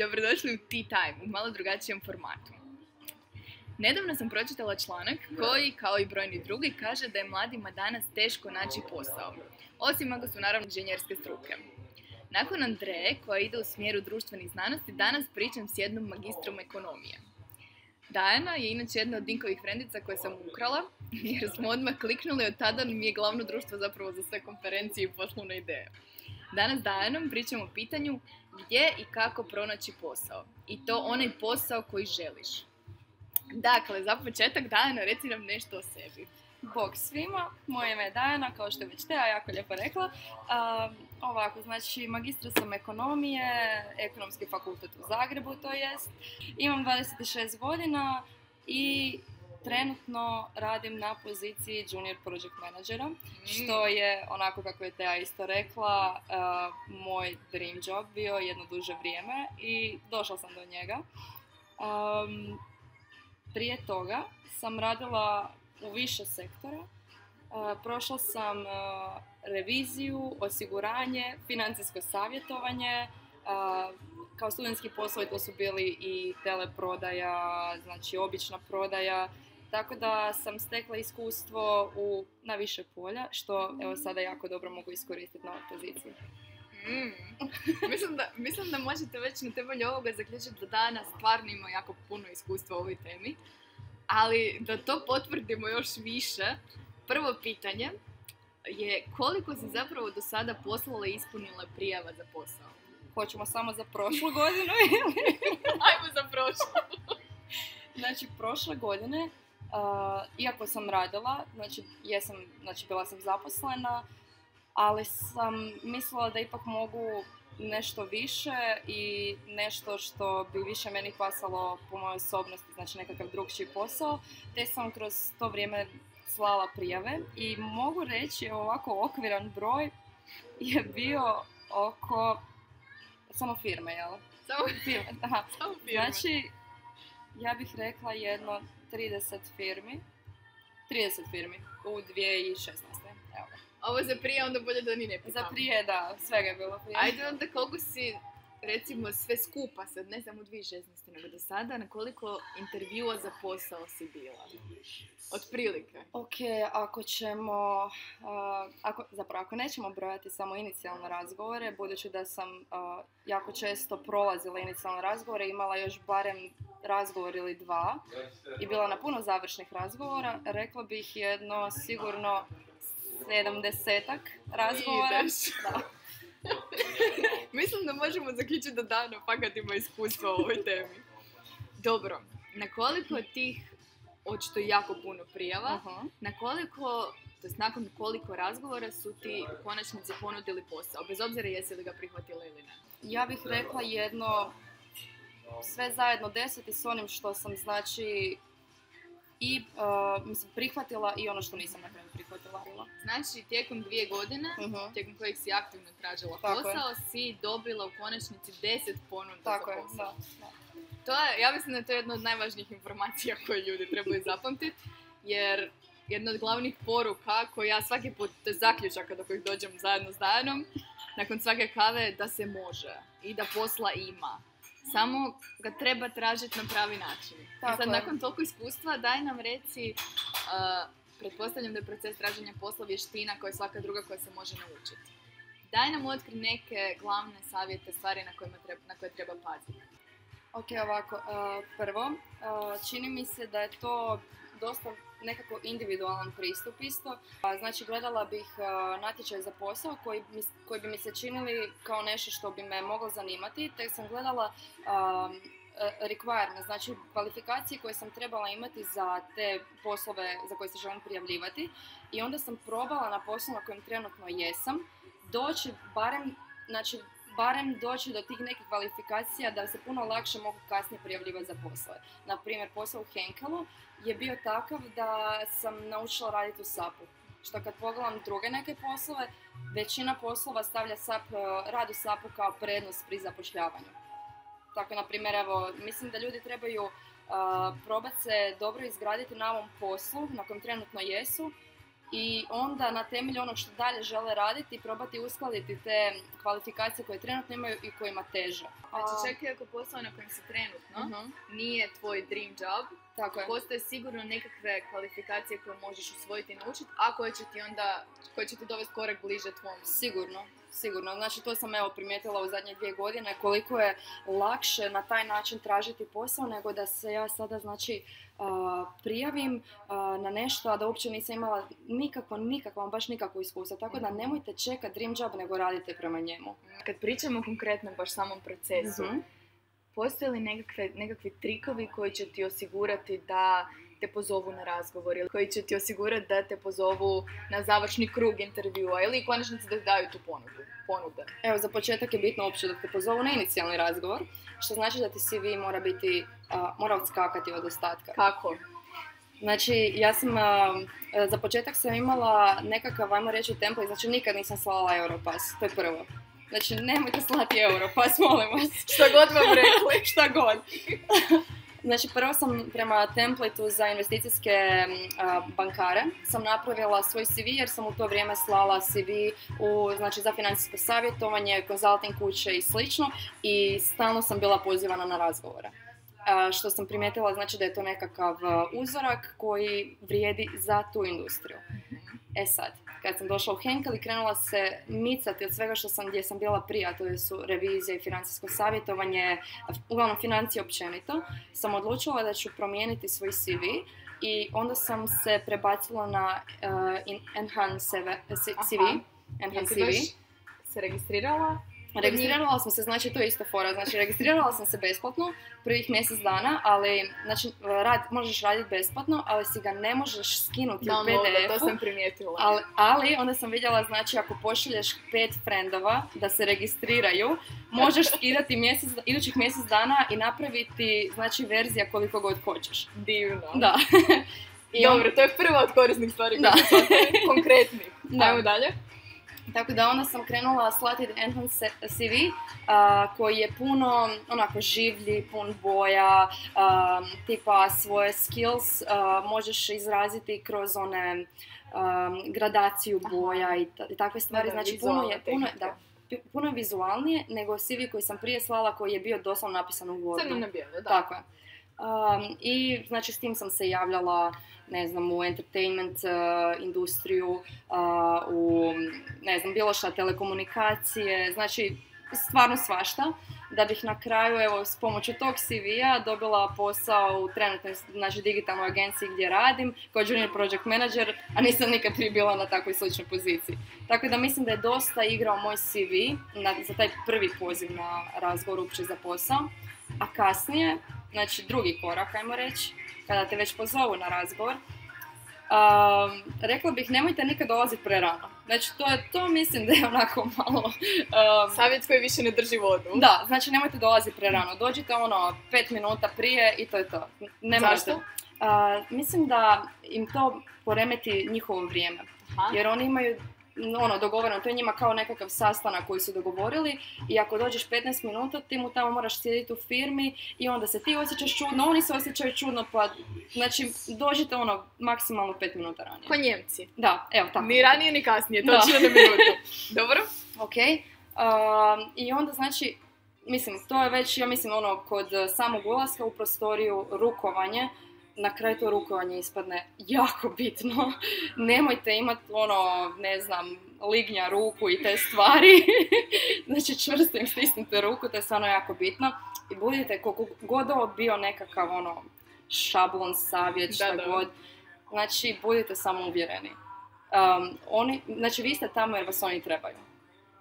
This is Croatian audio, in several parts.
Dobrodošli u Tea Time, u malo drugačijem formatu. Nedavno sam pročitala članak koji, kao i brojni drugi, kaže da je mladima danas teško naći posao. Osim ako su naravno inženjerske struke. Nakon Andreje, koja ide u smjeru društvenih znanosti, danas pričam s jednom magistrom ekonomije. Dajana je inače jedna od Dinkovih frendica koje sam ukrala, jer smo odmah kliknuli, od tada mi je glavno društvo zapravo za sve konferencije i poslovne ideje. Danas Dajanom pričamo o pitanju gdje i kako pronaći posao. I to onaj posao koji želiš. Dakle, za početak Dajana, reci nam nešto o sebi. Bog svima, moje ime je Dajana, kao što je već Teja jako lijepo rekla. ovako, znači magistra sam ekonomije, ekonomski fakultet u Zagrebu to jest. Imam 26 godina i trenutno radim na poziciji junior project managera, mm. što je onako kako je Teja isto rekla, moj dream job bio jedno duže vrijeme i došla sam do njega. prije toga sam radila u više sektora. prošla sam reviziju, osiguranje, financijsko savjetovanje, kao studentski poslovi to su bili i teleprodaja, znači obična prodaja, tako da sam stekla iskustvo u, na više polja, što evo sada jako dobro mogu iskoristiti na ovoj poziciji. Mm. mislim, da, mislim da možete već na temelju ovoga zaključiti da danas stvarno ima jako puno iskustva u ovoj temi. Ali da to potvrdimo još više, prvo pitanje je koliko si zapravo do sada poslala i ispunila prijava za posao? Hoćemo samo za prošlu godinu ili? Ajmo za prošlu. znači, prošle godine Uh, iako sam radila, znači, jesam, znači bila sam zaposlena, ali sam mislila da ipak mogu nešto više i nešto što bi više meni pasalo po mojoj osobnosti, znači nekakav drugčiji posao, te sam kroz to vrijeme slala prijave i mogu reći ovako okviran broj je bio oko samo firme, jel? Samo firme, Samo firme. Znači, ja bih rekla jedno 30 firmi. 30 firmi u 2016. Evo Ovo za prije, onda bolje da ni ne Za prije, da, svega je bilo prije. Ajde onda koliko si, recimo, sve skupa sad, ne samo u 2016. nego do sada, na koliko intervjua za posao si bila? Otprilike. Ok, ako ćemo, uh, ako, zapravo ako nećemo brojati samo inicijalne razgovore, budući da sam uh, jako često prolazila inicijalne razgovore, imala još barem razgovor ili dva i bila na puno završnih razgovora, rekla bih jedno sigurno sedamdesetak razgovora. Da. Mislim da možemo zaključiti da Dano fakat ima iskustva u ovoj temi. Dobro, na koliko tih očito jako puno prijava, na koliko, to nakon koliko razgovora su ti u konačnici ponudili posao, bez obzira jesi li ga prihvatila ili ne? Ja bih rekla jedno sve zajedno deseti s onim što sam znači i uh, mislim, prihvatila i ono što nisam na kraju prihvatila. Znači, tijekom dvije godine, uh tijekom kojeg si aktivno tražila posao, si dobila u konačnici deset ponuda Tako za posao. Je, da, da. To je, ja mislim da je to jedna od najvažnijih informacija koje ljudi trebaju zapamtiti, jer jedna od glavnih poruka koju ja svaki put, to je zaključaka do kojih dođem zajedno s Dajanom, nakon svake kave da se može i da posla ima. Samo ga treba tražiti na pravi način. I sad, nakon toliko iskustva, daj nam reci, uh, pretpostavljam da je proces traženja posla vještina koja je svaka druga koja se može naučiti. Daj nam otkri neke glavne savjete, stvari na, kojima treba, na koje treba paziti. Ok, ovako, uh, prvo, uh, čini mi se da je to dosta nekako individualan pristup isto. Znači gledala bih natječaj za posao koji, koji bi mi se činili kao nešto što bi me moglo zanimati, te sam gledala requirement, znači kvalifikacije koje sam trebala imati za te poslove za koje se želim prijavljivati i onda sam probala na poslu na kojem trenutno jesam doći barem, znači barem doći do tih nekih kvalifikacija da se puno lakše mogu kasnije prijavljivati za poslove. Na primjer, posao u Henkelu je bio takav da sam naučila raditi u SAP-u. Što kad pogledam druge neke poslove, većina poslova stavlja SAP, eh, rad u SAP-u kao prednost pri zapošljavanju. Tako, na primjer, evo, mislim da ljudi trebaju uh, probati se dobro izgraditi na ovom poslu na kojem trenutno jesu i onda na temelju onog što dalje žele raditi probati uskladiti te kvalifikacije koje trenutno imaju i kojima teže. Znači čak i ako posao na kojem si trenutno Mhm, nije tvoj dream job, Tako je. postoje sigurno nekakve kvalifikacije koje možeš usvojiti i naučiti, a koje će ti onda, koje će ti dovesti korak bliže tvom. Sigurno, sigurno. Znači to sam evo primijetila u zadnje dvije godine koliko je lakše na taj način tražiti posao nego da se ja sada znači prijavim na nešto a da uopće nisam imala nikakvo, nikakvo, baš nikakvo iskustvo. Tako da nemojte čekati dream job nego radite prema njemu. Kad pričamo konkretno baš samom procesu, Mhm. postoje li nekakve, nekakvi trikovi koji će ti osigurati da te pozovu na razgovor ili koji će ti osigurati da te pozovu na završni krug intervjua ili u konačnici da daju tu ponudu, ponude. Evo, za početak je bitno uopće da te pozovu na inicijalni razgovor, što znači da ti CV mora biti, a, mora odskakati od ostatka. Kako? Znači, ja sam, a, e, za početak sam imala nekakav, ajmo reći, template, znači nikad nisam slala Europass, to je prvo. Znači, nemojte slati Europass, molim vas. Šta god vam rekli. Šta god. Znači, prvo sam prema templateu za investicijske bankare sam napravila svoj CV jer sam u to vrijeme slala CV u, znači, za financijsko savjetovanje, consulting kuće i slično i stalno sam bila pozivana na razgovore. Što sam primijetila znači da je to nekakav uzorak koji vrijedi za tu industriju. E sad, kad sam došla u Henkel i krenula se micati od svega što sam, gdje sam bila prije, a to su revizija i financijsko savjetovanje, uglavnom financije općenito, sam odlučila da ću promijeniti svoj CV i onda sam se prebacila na uh, in- Enhance CV, Aha. CV, se registrirala? Registrirala sam se, znači to je isto fora, znači registrirala sam se besplatno prvih mjesec dana, ali znači rad, možeš raditi besplatno, ali si ga ne možeš skinuti u Downloada, to sam primijetila. Ali, ali onda sam vidjela, znači ako pošalješ pet frendova da se registriraju, možeš skidati mjesec, idućih mjesec dana i napraviti znači verzija koliko god hoćeš. Divno. Da. I Dobro, to je prva od korisnih stvari Da. konkretnih. Da. Ajmo dalje. Tako da onda sam krenula slati Enhance CV koji je puno onako življi, pun boja, tipa svoje skills možeš izraziti kroz one gradaciju Aha. boja i, ta- i takve stvari. Da, da, znači puno je, puno, da, puno je vizualnije nego CV koji sam prije slala koji je bio doslovno napisan u Wordu. Crno na bijelo, da. Tako je. Um, I znači s tim sam se javljala, ne znam, u entertainment uh, industriju, uh, u, ne znam, bilo šta, telekomunikacije, znači stvarno svašta. Da bih na kraju, evo, s pomoću tog CV-a dobila posao u trenutnoj, znači, digitalnoj agenciji gdje radim, kao junior project manager, a nisam nikad prije bila na takvoj sličnoj poziciji. Tako da mislim da je dosta igrao moj CV na, za taj prvi poziv na razgovor uopće za posao. A kasnije, znači drugi korak, ajmo reći, kada te već pozovu na razgovor, um, rekla bih nemojte nikad dolaziti prerano. Znači to, je, to mislim da je onako malo... um, Savjet koji više ne drži vodu. da, znači nemojte dolaziti prerano. Dođite ono pet minuta prije i to je to. Ne. Zašto? Uh, mislim da im to poremeti njihovo vrijeme. Aha. Jer oni imaju ono, dogovoreno, to je njima kao nekakav sastanak koji su dogovorili i ako dođeš 15 minuta, ti mu tamo moraš sjediti u firmi i onda se ti osjećaš čudno, oni se osjećaju čudno, pa znači dođite ono maksimalno 5 minuta ranije. Ko Njemci. Da, evo tako. Ni ranije ni kasnije, točno na minutu. Dobro? Ok. Um, I onda znači, mislim, to je već, ja mislim, ono, kod samog ulaska u prostoriju rukovanje, na kraju to rukovanje ispadne jako bitno. Nemojte imati ono, ne znam, lignja ruku i te stvari. znači čvrsto im stisnite ruku, to je stvarno jako bitno. I budite koliko god ovo bio nekakav ono šablon, savjet, šta Da, da. god. Znači, budite samo uvjereni. Um, oni, znači, vi ste tamo jer vas oni trebaju.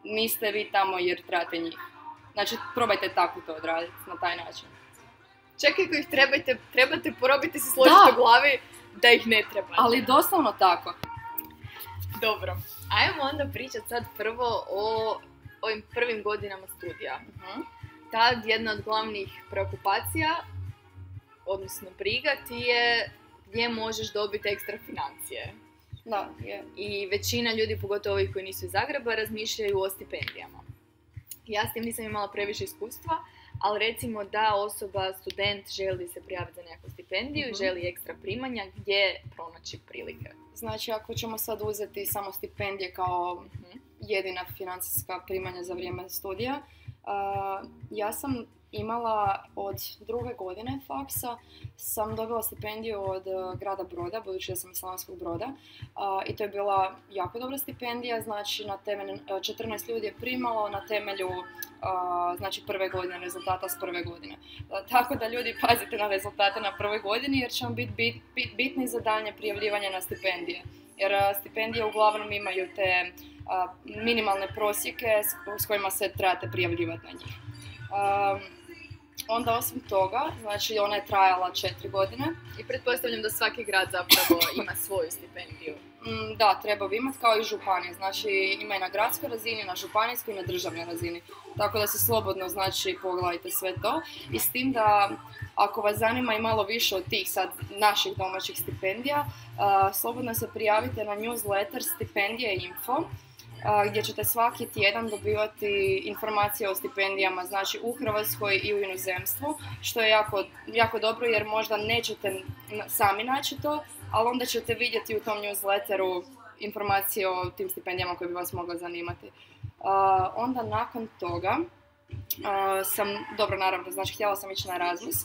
Niste vi tamo jer trebate njih. Znači, probajte tako to odraditi, na taj način. Čak i ako ih trebate, trebate porobiti se složiti u glavi da ih ne treba. Ali doslovno tako. Dobro. Ajmo onda pričat sad prvo o ovim prvim godinama studija. Mhm. Tad jedna od glavnih preokupacija, odnosno briga, ti je gdje možeš dobiti ekstra financije. Da, je. I većina ljudi, pogotovo ovih koji nisu iz Zagreba, razmišljaju o stipendijama. Ja s tim nisam imala previše iskustva, ali recimo da osoba, student želi se prijaviti za nekakvu stipendiju Mhm. želi ekstra primanja, gdje pronaći prilike? Znači, ako ćemo sad uzeti samo stipendije kao Mhm. jedina financijska primanja za vrijeme studija, a, ja sam imala od druge godine faksa, sam dobila stipendiju od e, grada Broda, budući da sam iz Slavonskog Broda. I to je bila jako dobra stipendija, znači na temelju, e, 14 ljudi je primalo na temelju znači prve godine, rezultata s prve godine. A, Tako da ljudi pazite na rezultate na prvoj godini jer će vam biti bit, bit- bitni za daljnje prijavljivanje na stipendije. Jer stipendije uglavnom imaju te minimalne prosjeke s kojima se trebate prijavljivati na njih. Onda osim toga, znači ona je trajala četiri godine. I pretpostavljam da svaki grad zapravo ima svoju stipendiju. Mm, da, treba bi imati kao i županije. Znači ima i na gradskoj razini, na županijskoj i na državnoj razini. Tako da se slobodno znači pogledajte sve to. I s tim da ako vas zanima i malo više od tih sad naših domaćih stipendija, slobodno se prijavite na newsletter stipendije info gdje ćete svaki tjedan dobivati informacije o stipendijama znači u Hrvatskoj i u inozemstvu, što je jako, jako dobro jer možda nećete sami naći to, ali onda ćete vidjeti u tom newsletteru informacije o tim stipendijama koje bi vas mogle zanimati. Onda nakon toga a, sam, dobro naravno, znači htjela sam ići na Erasmus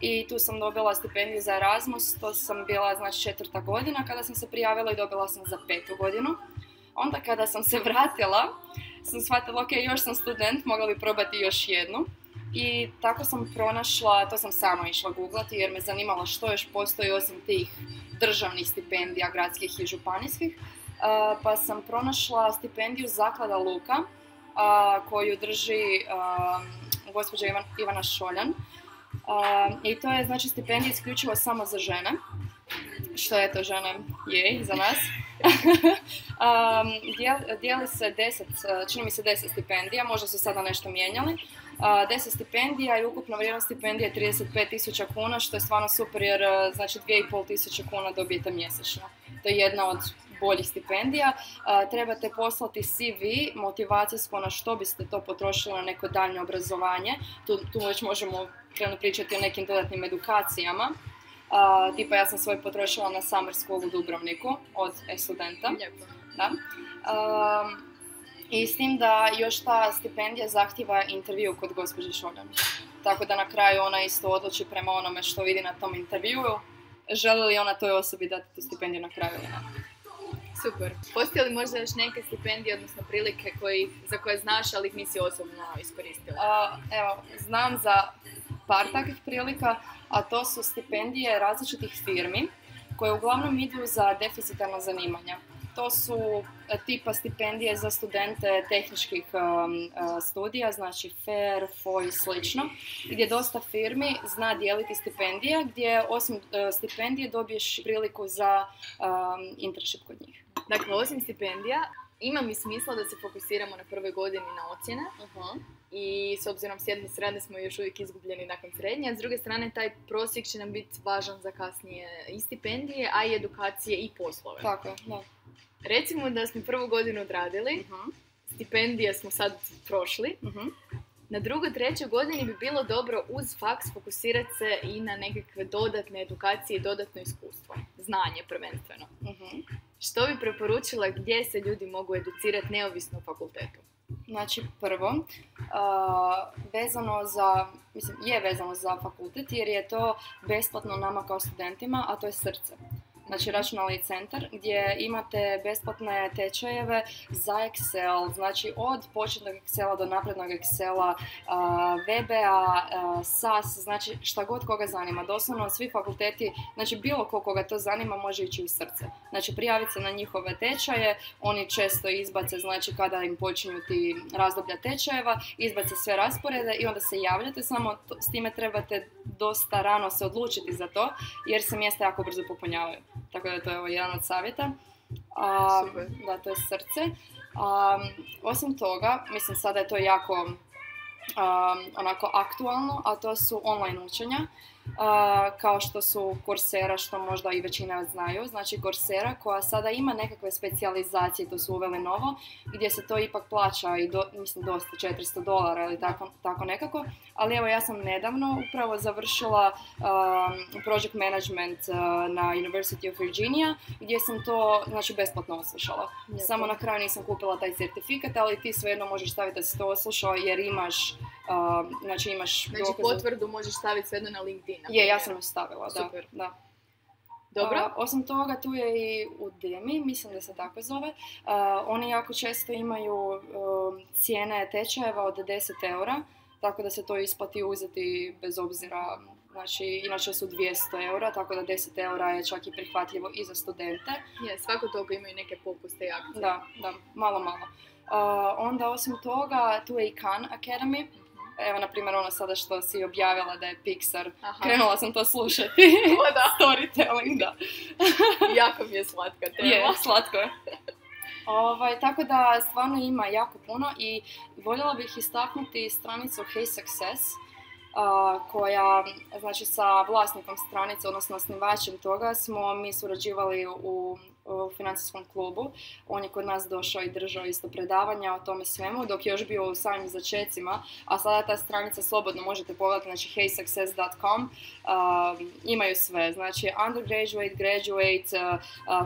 i tu sam dobila stipendiju za Erasmus, to sam bila znači četvrta godina kada sam se prijavila i dobila sam za petu godinu. Onda kada sam se vratila, sam shvatila, ok, još sam student, mogla bi probati još jednu. I tako sam pronašla, to sam sama išla googlati jer me zanimalo što još postoji osim tih državnih stipendija, gradskih i županijskih. Uh, pa sam pronašla stipendiju Zaklada Luka uh, koju drži uh, gospođa Ivan, Ivana Šoljan. I to je znači stipendija isključivo samo za žene, što je to žene je za nas. um, dijel- dijeli se deset, čini mi se 10 stipendija, možda su sada nešto mijenjali. 10 stipendija i ukupna vrijednost stipendije je 35.000 kuna, što je stvarno super jer uh, znači 2.500 kuna dobijete mjesečno. To je jedna od boljih stipendija. Trebate poslati CV motivacijsko na što biste to potrošili na neko daljnje obrazovanje. Tu, tu već možemo krenuti pričati o nekim dodatnim edukacijama. Uh, tipa ja sam svoj potrošila na Summer School u Dubrovniku od e-studenta. Lijepo. Da. Um, I s tim da još ta stipendija zahtjeva intervju kod gospođe Šoljan. Tako da na kraju ona isto odluči prema onome što vidi na tom intervjuu, želi li ona toj osobi dati tu stipendiju na kraju ili ne. Super. Postoje li možda još neke stipendije, odnosno prilike koji, za koje znaš, ali ih nisi osobno iskoristila? Evo, znam za par takvih prilika, a to su stipendije različitih firmi koje uglavnom idu za deficitarna zanimanja. To su e, tipa stipendije za studente tehničkih um, e, studija, znači FAIR, FOI i slično, gdje dosta firmi zna dijeliti stipendije, gdje osim e, stipendije dobiješ priliku za um, internship kod njih. Dakle, osim stipendija, ima mi smisla da se fokusiramo na prvoj godini na ocjene i s obzirom s jedne strane smo još uvijek izgubljeni nakon srednje, a s druge strane taj prosjek će nam biti važan za kasnije i stipendije, a i edukacije i poslove. Tako da. Recimo da smo prvu godinu odradili, Mhm, stipendije smo sad prošli, mhm. na drugoj, trećoj godini bi bilo dobro uz faks fokusirati se i na nekakve dodatne edukacije i dodatno iskustvo. Znanje prvenstveno. mhm. Što bi preporučila gdje se ljudi mogu educirati neovisno o fakultetu? Znači, prvo, a, vezano za, mislim, je vezano za fakultet jer je to besplatno nama kao studentima, a to je srce. Znači, računalni centar gdje imate besplatne tečajeve za Excel, znači od početnog Excela do naprednog Excela, VBA, SAS, znači šta god koga zanima. Doslovno svi fakulteti, znači bilo ko koga to zanima može ići u srce. Znači, prijaviti se na njihove tečaje, oni često izbace, znači kada im počinju ti razdoblja tečajeva, izbace sve rasporede i onda se javljate, samo s time trebate dosta rano se odlučiti za to, jer se mjesta jako brzo popunjavaju. Tako da to je evo jedan od savjeta. A, Super. da, to je srce. A, osim toga, mislim sada je to jako um, onako aktualno, a to su online učenja. A, kao što su Coursera, što možda i većina znaju. Znači Coursera koja sada ima nekakve specijalizacije, to su uveli novo, gdje se to ipak plaća i do, mislim dosta, 400 dolara ili tako, tako nekako. Ali evo ja sam nedavno upravo završila um, project management uh, na University of Virginia gdje sam to znači besplatno oslušala. Lijepo. Samo na kraju nisam kupila taj certifikat, ali ti svejedno možeš staviti da si to oslušao jer imaš, um, znači imaš Znači dokaze- potvrdu možeš staviti svejedno na LinkedIn. na Je, ja sam ju stavila, da. Super. da. Dobro? A, osim toga, tu je i Udemy, mislim da se tako zove. A, oni jako često imaju um, cijene tečajeva od 10 eura, tako da se to isplati uzeti bez obzira, znači inače su 200 eura, tako da 10 eura je čak i prihvatljivo i za studente. Je, svako toliko imaju neke popuste i akcije. Da, da, malo, malo. A, onda osim toga, tu je i Khan Academy. Evo, na primjer, ono sada što si objavila da je Pixar. Aha. Krenula sam to slušati. O, da. Storytelling, da. jako mi je slatka tema. Je, slatko je. Ovaj, tako da stvarno ima jako puno i voljela bih istaknuti stranicu Hey Success a, koja, znači sa vlasnikom stranice, odnosno osnivačem toga smo mi surađivali u, u financijskom klubu. On je kod nas došao i držao isto predavanja o tome svemu dok je još bio u samim začecima, a sada ta stranica slobodno možete pogledati, znači heysuccess.com um, imaju sve, znači undergraduate, graduate, uh,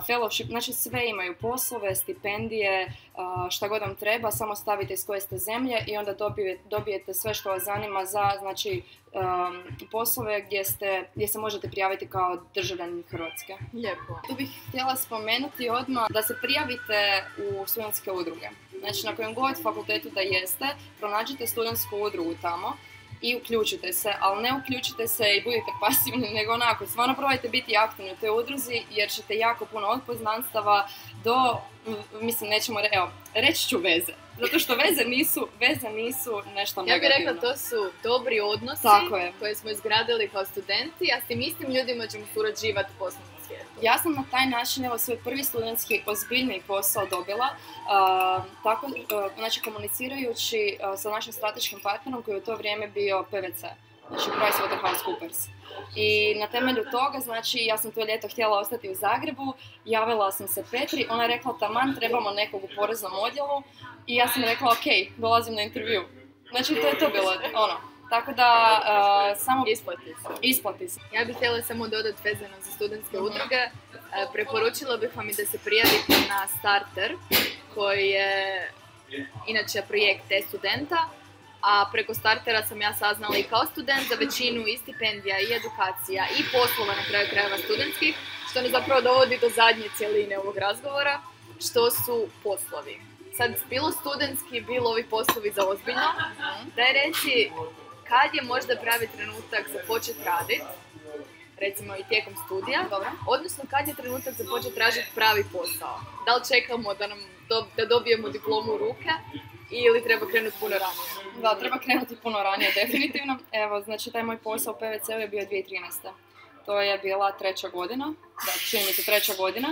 fellowship, znači sve imaju. Poslove, stipendije, šta god vam treba, samo stavite iz koje ste zemlje i onda dobijete, dobijete sve što vas zanima za znači um, poslove gdje, ste, gdje se možete prijaviti kao državljanin Hrvatske. Lijepo. Tu bih htjela spomenuti odmah da se prijavite u studentske udruge. Znači na kojem god fakultetu da jeste, pronađite studentsku udrugu tamo i uključite se, ali ne uključite se i budite pasivni, nego onako, stvarno probajte biti aktivni u toj udruzi jer ćete jako puno od poznanstava do, mislim, nećemo, re, evo, reći ću veze. Zato što veze nisu, veze nisu nešto Ja bih negativno. rekla to su dobri odnosi Tako je. koje smo izgradili kao studenti, a s tim istim ljudima ćemo surađivati u. Ja sam na taj način evo svoj prvi studentski ozbiljni posao dobila, a, tako, a, znači komunicirajući a, sa našim strateškim partnerom koji je u to vrijeme bio PVC, znači PricewaterhouseCoopers. I na temelju toga, znači ja sam to ljeto htjela ostati u Zagrebu, javila sam se Petri, ona je rekla taman trebamo nekog u poreznom odjelu i ja sam rekla ok, dolazim na intervju. Znači to je to bilo, ono. Tako da, a, samo Isplati se. isplati se. Ja bih htjela samo dodati vezano za studentske udruge. E, Preporučila bih vam i da se prijavite na Starter, koji je inače projekt te studenta. A preko Startera sam ja saznala i kao student za većinu i stipendija i edukacija i poslova na kraju krajeva studentskih, što nas zapravo dovodi do zadnje cjeline ovog razgovora, što su poslovi. Sad, bilo studentski, bilo ovi poslovi za ozbiljno, daj reci kad je možda pravi trenutak za početi raditi, recimo i tijekom studija, odnosno kad je trenutak za početi tražiti pravi posao. Da li čekamo da nam do- da dobijemo diplomu u ruke ili treba krenuti puno ranije? Da, treba krenuti puno ranije, definitivno. Evo, znači taj moj posao u PVC-u je bio 2013. To je bila treća godina, da, čini mi se treća godina.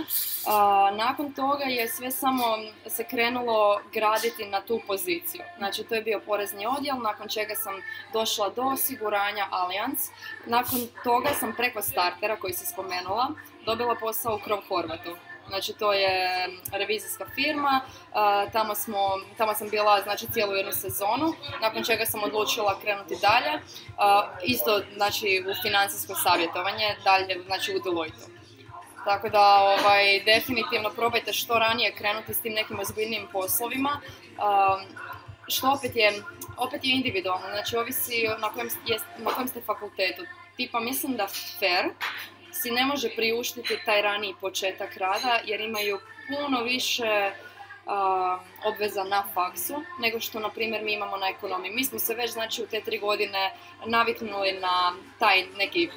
A, nakon toga je sve samo se krenulo graditi na tu poziciju. Znači, to je bio porezni odjel, nakon čega sam došla do osiguranja Allianz. Nakon toga sam preko startera, koji si spomenula, dobila posao u Krov Horvatu. Znači, to je revizijska firma, tamo, smo, tamo sam bila znači, cijelu jednu sezonu, nakon čega sam odlučila krenuti dalje, isto znači, u financijsko savjetovanje, dalje znači, u Deloitu. Tako da, ovaj, definitivno probajte što ranije krenuti s tim nekim ozbiljnim poslovima, što opet je, opet je individualno, znači ovisi na kojem, je, na kojem ste fakultetu. Tipa, mislim da FAIR si ne može priuštiti taj raniji početak rada jer imaju puno više a, obveza na faksu nego što, na primjer, mi imamo na ekonomiji. Mi smo se već, znači, u te tri godine naviknuli na taj neki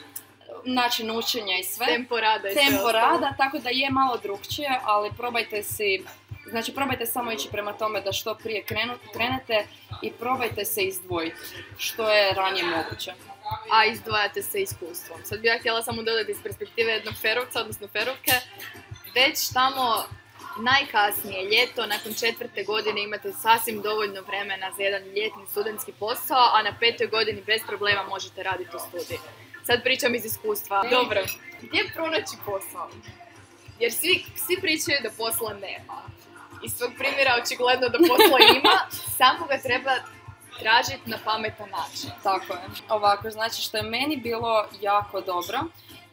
način učenja i sve Tempo rada i tempo rada, tako da je malo drukčije, ali probajte si, znači probajte samo ići prema tome da što prije krenu, krenete i probajte se izdvojiti, što je ranije moguće. A izdvajate se iskustvom. Sad bih ja htjela samo dodati iz perspektive jednog ferovca, odnosno ferovke, već tamo najkasnije ljeto, nakon četvrte godine imate sasvim dovoljno vremena za jedan ljetni studentski posao, a na petoj godini bez problema možete raditi u studiju. sad pričam iz iskustva. Dobro, gdje pronaći posao? Jer svi, svi pričaju da posla nema. Iz svog primjera očigledno da posla ima, samo ga treba tražiti na pametan način. Tako je. Ovako, znači što je meni bilo jako dobro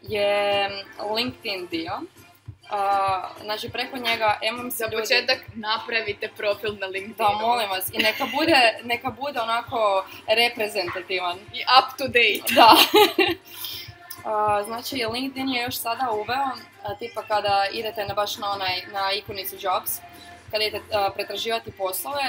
je LinkedIn dio. Uh, znači preko njega imam se Za ljudi... početak napravite profil na LinkedInu. Da, molim vas. I neka bude, neka bude onako reprezentativan. I up to date. Da. A, znači, LinkedIn je još sada uveo, a, tipa kada idete na baš na onaj, na ikonicu Jobs, kada idete pretraživati poslove,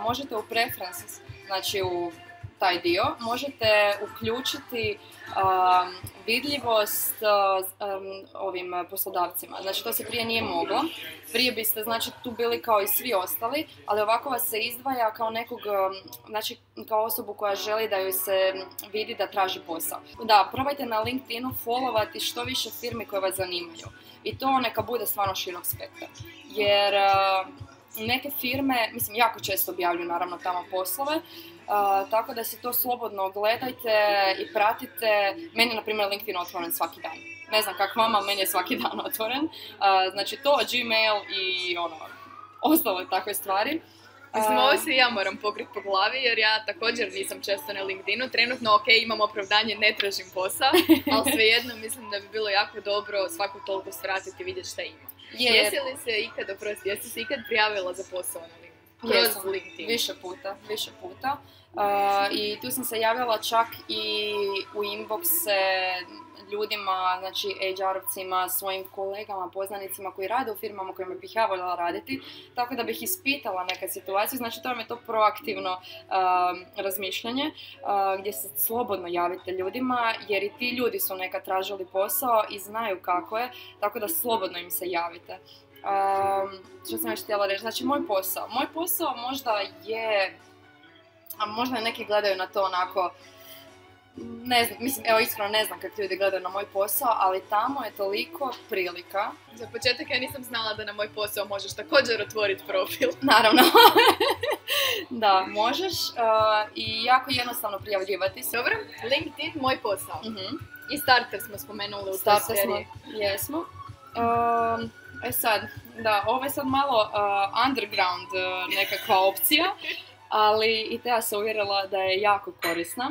možete u preferences, znači u taj dio, možete uključiti a, vidljivost a, um, ovim poslodavcima. Znači, to se prije nije moglo. Prije biste, znači, tu bili kao i svi ostali, ali ovako vas se izdvaja kao nekog, um, znači, kao osobu koja želi da joj se vidi da traži posao. Da, probajte na LinkedInu followati što više firmi koje vas zanimaju. I to neka bude stvarno širok spektar. Jer uh, neke firme, mislim, jako često objavljuju naravno tamo poslove, uh, tako da si to slobodno gledajte i pratite. Meni je, na primjer, LinkedIn otvoren svaki dan. Ne znam kako vama, meni je svaki dan otvoren. Uh, znači to, Gmail i ono, ostale takve stvari. Mislim, A, ovo se ja moram pokriti po glavi jer ja također nisam često na LinkedInu. Trenutno, ok, imam opravdanje, ne tražim posao, ali svejedno mislim da bi bilo jako dobro svako toliko svratiti i vidjeti šta ima. Je, Jesi li se ikad, oprosti, jesi se ikad prijavila za posao na LinkedInu? Kroz. LinkedIn. Više puta, više puta. Uh, I tu sam se javila čak i u inboxe ljudima, znači HR-ovcima, svojim kolegama, poznanicima koji rade u firmama kojima bih ja voljela raditi, tako da bih ispitala neke situacije, znači to vam je to proaktivno um, razmišljanje, uh, gdje se slobodno javite ljudima, jer i ti ljudi su nekad tražili posao i znaju kako je, tako da slobodno im se javite. Um, što sam još htjela reći, znači moj posao. Moj posao možda je, a možda neki gledaju na to onako, ne znam, mislim, evo iskreno ne znam kako ljudi gledaju na moj posao, ali tamo je toliko prilika, Za početak ja nisam znala da na moj posao možeš također otvoriti profil. naravno, da, možeš uh, i jako jednostavno prijavljivati se. Dobro, LinkedIn, moj posao. Mhm. I starter smo spomenuli u toj Starter smo, seriji. jesmo. Um, e sad, da, ovo je sad malo uh, underground uh, nekakva opcija, ali i te ja se uvjerila da je jako korisna,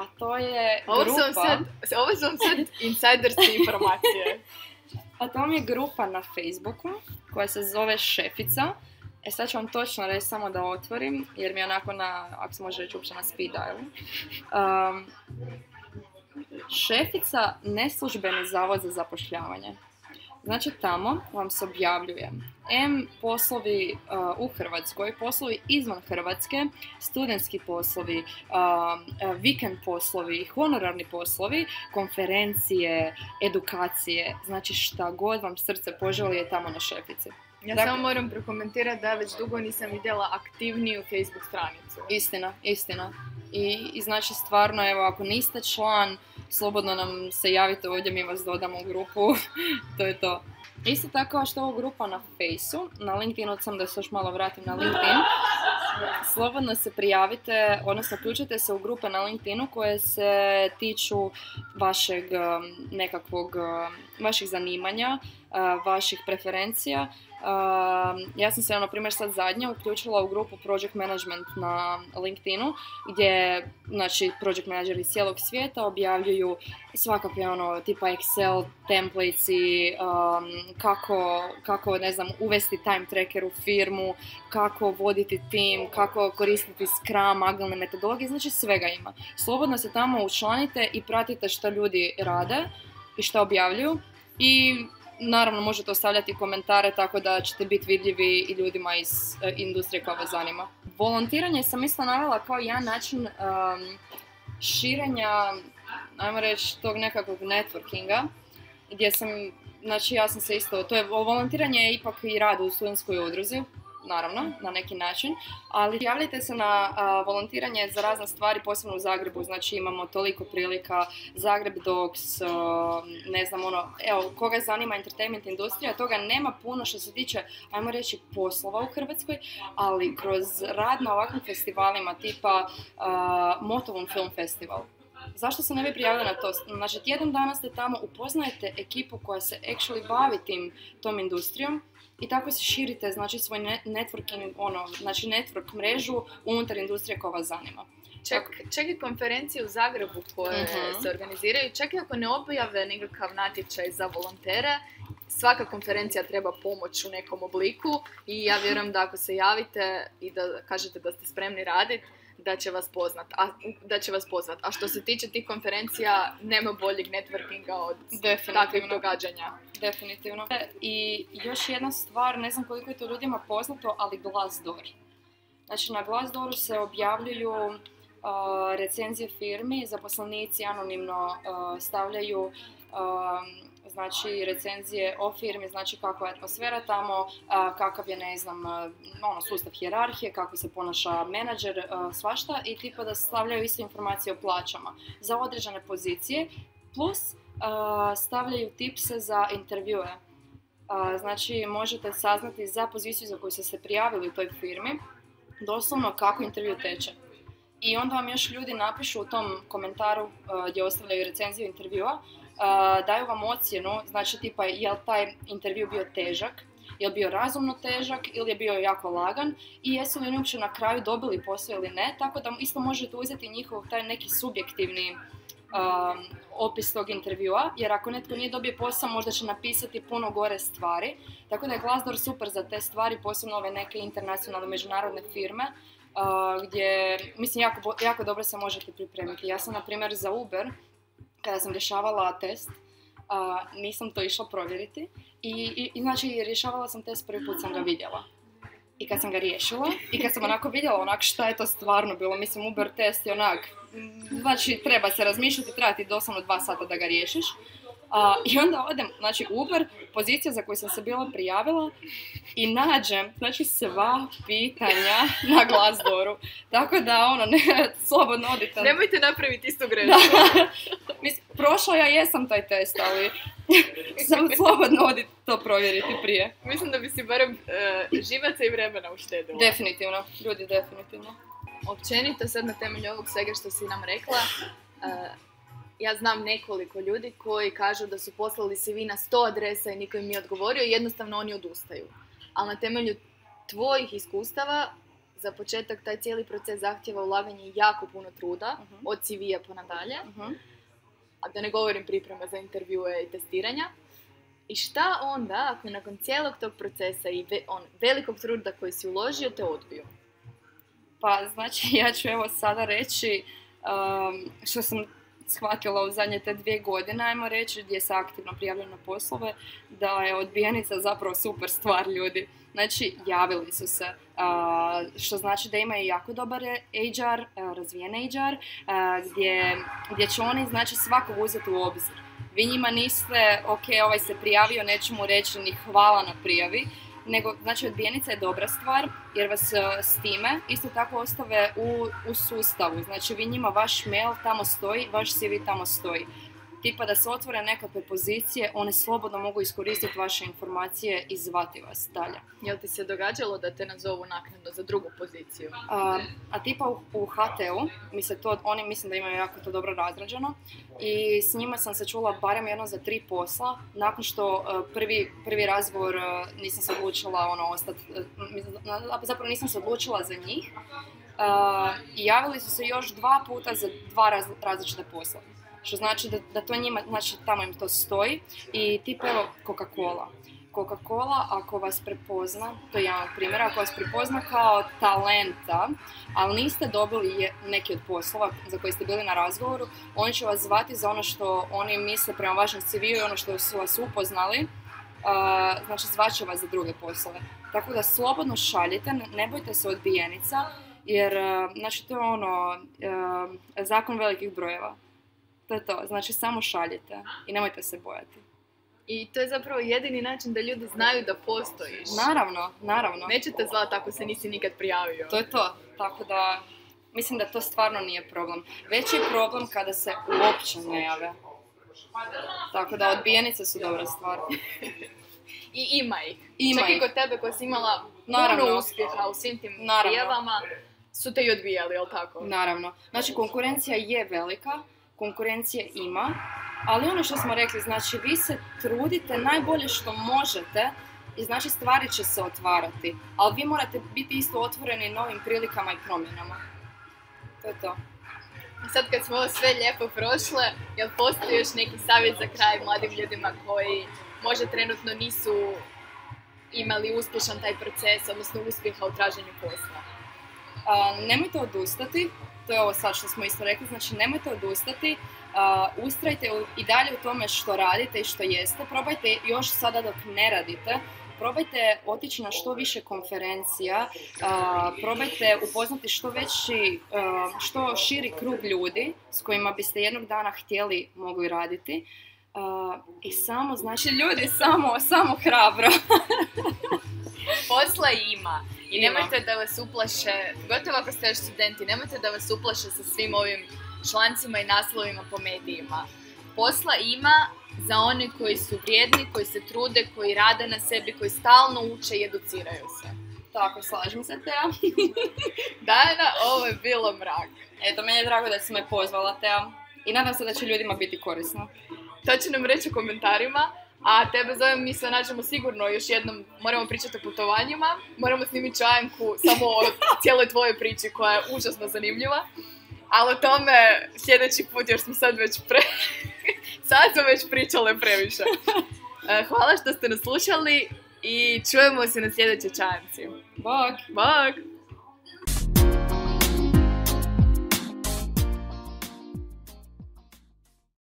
a to je Ovo grupa, vam sad, ovo su vam sad insiderske informacije. a to mi je grupa na Facebooku koja se zove Šefica. E sad ću vam točno reći samo da otvorim, jer mi je onako na, ako se može reći uopće na speed dialu. Um, šefica neslužbeni zavod za zapošljavanje. Znači tamo vam se objavljuje M poslovi uh, u Hrvatskoj, poslovi izvan Hrvatske, studentski poslovi, um, uh, vikend poslovi, honorarni poslovi, konferencije, edukacije, znači šta god vam srce poželi je tamo na šefici. Ja Dakle- samo moram prokomentirati da već dugo nisam vidjela aktivniju Facebook stranicu. Istina, istina. I, I znači stvarno, evo, ako niste član, slobodno nam se javite ovdje, mi vas dodamo u grupu, to je to. Isto tako što ovo grupa na Faceu, na LinkedInu sam da se još malo vratim na LinkedIn, slobodno se prijavite, odnosno uključite se u grupe na LinkedInu koje se tiču vašeg um, nekakvog, um, vaših zanimanja, vaših preferencija. Um, ja sam se, na primjer, sad zadnja uključila u grupu Project Management na LinkedInu, gdje, znači, project manageri iz cijelog svijeta objavljuju svakakve, ono, tipa Excel templatesi, um, kako, kako, ne znam, uvesti time tracker u firmu, kako voditi tim, kako koristiti Scrum, agilne metodologije, znači svega ima. Slobodno se tamo učlanite i pratite što ljudi rade i što objavljuju i naravno možete ostavljati komentare tako da ćete biti vidljivi i ljudima iz e, industrije koja vas zanima. Volontiranje sam isto navela kao jedan način um, širenja, ajmo reći, tog nekakvog networkinga, gdje sam, znači ja sam se isto, to je, volontiranje je ipak i rad u studentskoj udruzi, naravno, na neki način, ali javljajte se na a, volontiranje za razne stvari, posebno u Zagrebu, znači imamo toliko prilika, Zagreb Dogs, a, ne znam, ono, evo, koga zanima entertainment industrija, toga nema puno što se tiče, ajmo reći, poslova u Hrvatskoj, ali kroz rad na ovakvim festivalima, tipa a, Motovun Film Festival, zašto se ne bi prijavili na to? Znači, tjedan dana ste tamo, upoznajete ekipu koja se actually bavi tim, tom industrijom i tako se širite, znači, svoj ne- networking, ono, znači, network mrežu unutar industrije koja vas zanima. Čak, čak i konferencije u Zagrebu koje Mhm. se organiziraju, čak i ako ne objave nekakav natječaj za volontere, svaka konferencija treba pomoć u nekom obliku i ja vjerujem da ako se javite i da kažete da ste spremni raditi, da će vas poznat, a, da će vas pozvat. A što se tiče tih konferencija, nema boljeg networkinga od Definitivno. takvih događanja. Definitivno. I još jedna stvar, ne znam koliko je to ljudima poznato, ali Glassdoor. Znači na Glassdooru se objavljuju uh, recenzije firmi, zaposlenici anonimno uh, stavljaju um, znači recenzije o firmi, znači kakva je atmosfera tamo, kakav je ne znam, ono sustav hijerarhije, kako se ponaša menadžer, svašta i tipa da stavljaju isto informacije o plaćama za određene pozicije, plus stavljaju tipse za intervjue. Znači možete saznati za poziciju za koju ste se prijavili u toj firmi, doslovno kako intervju teče. I onda vam još ljudi napišu u tom komentaru gdje ostavljaju recenziju intervjua, daju vam ocjenu, znači tipa je li taj intervju bio težak, je li bio razumno težak ili je bio jako lagan i jesu li oni uopće na kraju dobili posao ili ne, tako da isto možete uzeti njihov taj neki subjektivni um, opis tog intervjua, jer ako netko nije dobio posao, možda će napisati puno gore stvari. Tako da je Glassdoor super za te stvari, posebno ove neke internacionalne međunarodne firme, uh, gdje, mislim, jako, jako dobro se možete pripremiti. Ja sam, na primjer, za Uber, kada sam rješavala test, uh, nisam to išla provjeriti i, i, i znači rješavala sam test, prvi put sam ga vidjela. I kad sam ga riješila, i kad sam onako vidjela onak šta je to stvarno bilo, mislim Uber test je onak, znači treba se razmišljati, treba ti doslovno dva sata da ga riješiš. A, I onda odem, znači Uber, pozicija za koju sam se bila prijavila i nađem, znači sva pitanja na Glassdooru. Tako da ono, ne, slobodno odite. Nemojte napraviti istu grešku. Da. Mislim, prošla ja jesam taj test, ali sam slobodno odite to provjeriti prije. Mislim da bi si barem e, živaca i vremena uštedila. Definitivno, ljudi definitivno. općenito sad na temelju ovog svega što si nam rekla, eh, ja znam nekoliko ljudi koji kažu da su poslali CV na 100 adresa i niko im nije odgovorio i jednostavno oni odustaju. Ali na temelju tvojih iskustava, za početak taj cijeli proces zahtjeva ulaganje jako puno truda, Mhm. od CV-a pa nadalje, Mhm. a da ne govorim pripreme za intervjue i testiranja. I šta onda ako nakon cijelog tog procesa i ve- on, velikog truda koji si uložio te odbiju? Pa znači ja ću evo sada reći um, što sam shvatila u zadnje te dvije godine, ajmo reći, gdje se aktivno prijavljam na poslove, da je odbijenica zapravo super stvar ljudi. Znači, javili su se, što znači da imaju jako dobar HR, razvijen HR, gdje, gdje će oni, znači, svakog uzeti u obzir. Vi njima niste, ok, ovaj se prijavio, neću mu reći ni hvala na prijavi, nego, znači, odbijenica je dobra stvar, jer vas e, s time isto tako ostave u, u sustavu. Znači, vi njima vaš mail tamo stoji, vaš CV tamo stoji. Tipa da se otvore nekakve pozicije, one slobodno mogu iskoristiti vaše informacije i zvati vas dalje. Jel ti se događalo da te nazovu naknadno za drugu poziciju? A, a tipa u, u HT-u, mi se to, oni mislim da imaju jako to dobro razrađeno i s njima sam se čula barem jedno za tri posla, nakon što e, prvi, prvi razgovor e, nisam se odlučila ono ostati, zapravo nisam se odlučila za njih E, i javili su se još dva puta za dva raz, različite posla. Što znači da, da to njima, znači tamo im to stoji i tipa evo Coca-Cola. Coca-Cola ako vas prepozna, to je jedan od primjera, ako vas prepozna kao talenta, ali niste dobili neki od poslova za koji ste bili na razgovoru, oni će vas zvati za ono što oni misle prema vašem CV-u i ono što su vas upoznali, a, znači zvaće vas za druge poslove. Tako da slobodno šaljite, ne- bojte se odbijenica, jer znači to je ono, zakon velikih brojeva. To je to, znači samo šaljite i nemojte se bojati. I to je zapravo jedini način da ljudi znaju da postojiš. Naravno, naravno. Nećete zvati ako se nisi nikad prijavio. To je to. Tako da, mislim da to stvarno nije problem. Veći je problem kada se uopće ne jave. Tako da, odbijenice su dobra stvar. I ima ih. Ima Čak i kod tebe koji si imala Naravno. puno uspjeha u svim tim Naravno. prijavama, su te i odbijali, jel tako? Naravno. Znači, konkurencija je velika. Konkurencije ima, ali ono što smo rekli, znači vi se trudite najbolje što možete i znači stvari će se otvarati, ali vi morate biti isto otvoreni novim prilikama i promjenama. To je to. Sad kad smo ovo sve lijepo prošle, jel postoji još neki savjet za kraj mladim ljudima koji možda trenutno nisu imali uspješan taj proces, odnosno uspjeha u traženju posla? A, nemojte odustati, to je ovo sad što smo isto rekli, znači nemojte odustati, a, ustrajte i dalje u tome što radite i što jeste, probajte još sada dok ne radite, probajte otići na što više konferencija, a, probajte upoznati što veći, a, što širi krug ljudi s kojima biste jednog dana htjeli mogli raditi. A, I samo, znači ljudi, samo, samo hrabro. Posla ima. I nemojte da vas uplaše, gotovo ako ste još studenti, nemojte da vas uplaše sa svim ovim člancima i naslovima po medijima. Posla ima za one koji su vrijedni, koji se trude, koji rade na sebi, koji stalno uče i educiraju se. Tako, slažem se, Teja. Dana, ovo je bilo mrak. Eto, meni je drago da si me pozvala, Teja. I nadam se da će ljudima biti korisno. To će nam reći u komentarima. A tebe zovem, mi se nađemo sigurno još jednom, moramo pričati o putovanjima, moramo snimiti čajanku samo o cijeloj tvojoj priči koja je užasno zanimljiva. Ali o tome sljedeći put jer smo sad već pre... sad smo već pričale previše. E, Hvala što ste nas slušali i čujemo se na sljedećoj čajanci. Bog! Bog!